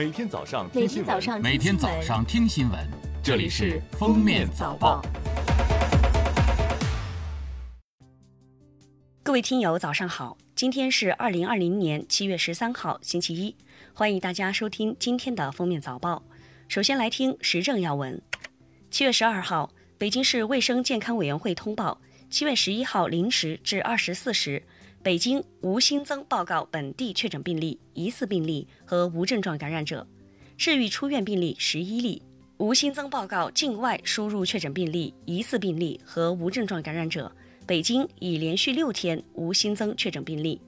每天早上每听新闻，天早上每天早上听新闻，这里是《封面早报》。各位听友，早上好！今天是二零二零年七月十三号，星期一，欢迎大家收听今天的封面早报。首先来听时政要闻。七月十二号，北京市卫生健康委员会通报，七月十一号零时至二十四时，北京无新增报告本地确诊病例、疑似病例和无症状感染者，治愈出院病例十一例，无新增报告境外输入确诊病例、疑似病例和无症状感染者。北京已连续六天无新增确诊病例。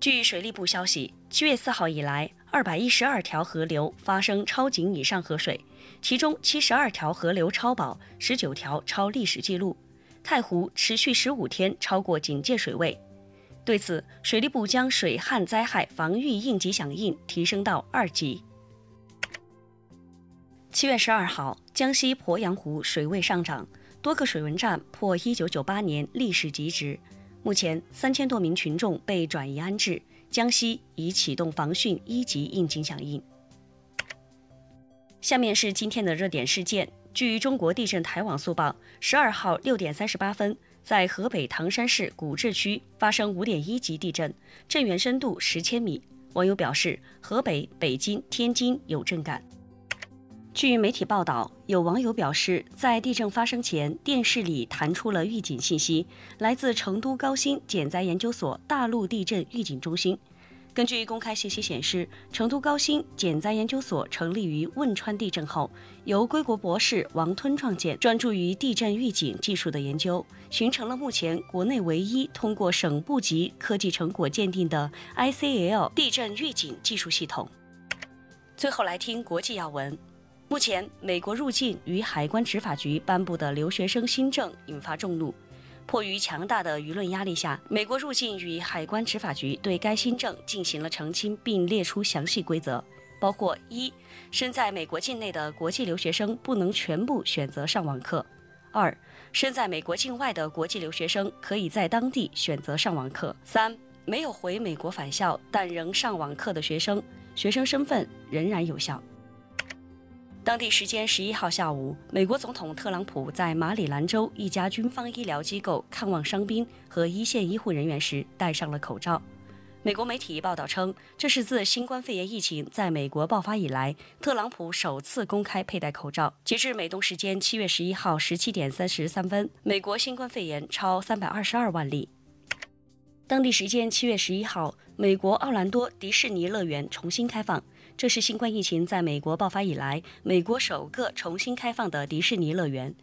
据水利部消息，七月四号以来，二百一十二条河流发生超警以上河水，其中七十二条河流超保，十九条超历史记录。太湖持续十五天超过警戒水位。对此，水利部将水旱灾害防御应急响应提升到二级。七月十二号，江西鄱阳湖水位上涨。多个水文站破1998年历史极值，目前三千多名群众被转移安置。江西已启动防汛一级应急响应。下面是今天的热点事件。据中国地震台网速报，十二号六点三十八分，在河北唐山市古治区发生五点一级地震，震源深度十千米。网友表示，河北、北京、天津有震感。据媒体报道，有网友表示，在地震发生前，电视里弹出了预警信息，来自成都高新减灾研究所大陆地震预警中心。根据公开信息显示，成都高新减灾研究所成立于汶川地震后，由归国博士王吞创建，专注于地震预警技术的研究，形成了目前国内唯一通过省部级科技成果鉴定的 ICL 地震预警技术系统。最后来听国际要闻。目前，美国入境与海关执法局颁布的留学生新政引发众怒。迫于强大的舆论压力下，美国入境与海关执法局对该新政进行了澄清，并列出详细规则，包括：一、身在美国境内的国际留学生不能全部选择上网课；二、身在美国境外的国际留学生可以在当地选择上网课；三、没有回美国返校但仍上网课的学生，学生身份仍然有效。当地时间十一号下午，美国总统特朗普在马里兰州一家军方医疗机构看望伤兵和一线医护人员时戴上了口罩。美国媒体报道称，这是自新冠肺炎疫情在美国爆发以来，特朗普首次公开佩戴口罩。截至美东时间七月十一号十七点三十三分，美国新冠肺炎超三百二十二万例。当地时间七月十一号，美国奥兰多迪士尼乐园重新开放。这是新冠疫情在美国爆发以来，美国首个重新开放的迪士尼乐园。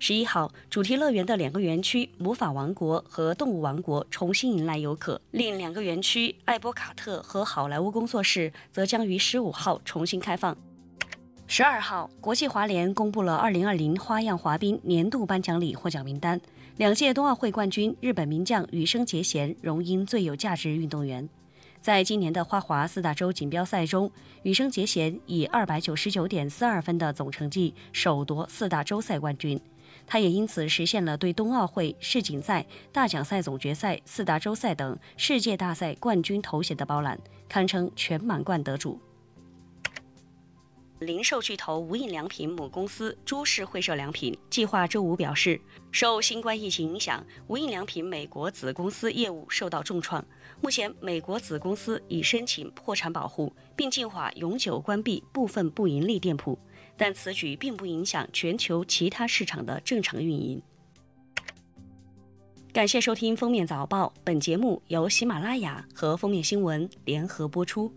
十一号，主题乐园的两个园区——魔法王国和动物王国——重新迎来游客；另两个园区——艾波卡特和好莱坞工作室——则将于十五号重新开放。十二号，国际滑联公布了二零二零花样滑冰年度颁奖礼获奖名单，两届冬奥会冠军日本名将羽生结弦荣膺最有价值运动员。在今年的花滑四大洲锦标赛中，羽生结弦以二百九十九点四二分的总成绩首夺四大洲赛冠军，他也因此实现了对冬奥会、世锦赛、大奖赛总决赛、四大洲赛等世界大赛冠军头衔的包揽，堪称全满贯得主。零售巨头无印良品母公司株式会社良品计划周五表示，受新冠疫情影响，无印良品美国子公司业务受到重创。目前，美国子公司已申请破产保护，并计划永久关闭部分不盈利店铺，但此举并不影响全球其他市场的正常运营。感谢收听封面早报，本节目由喜马拉雅和封面新闻联合播出。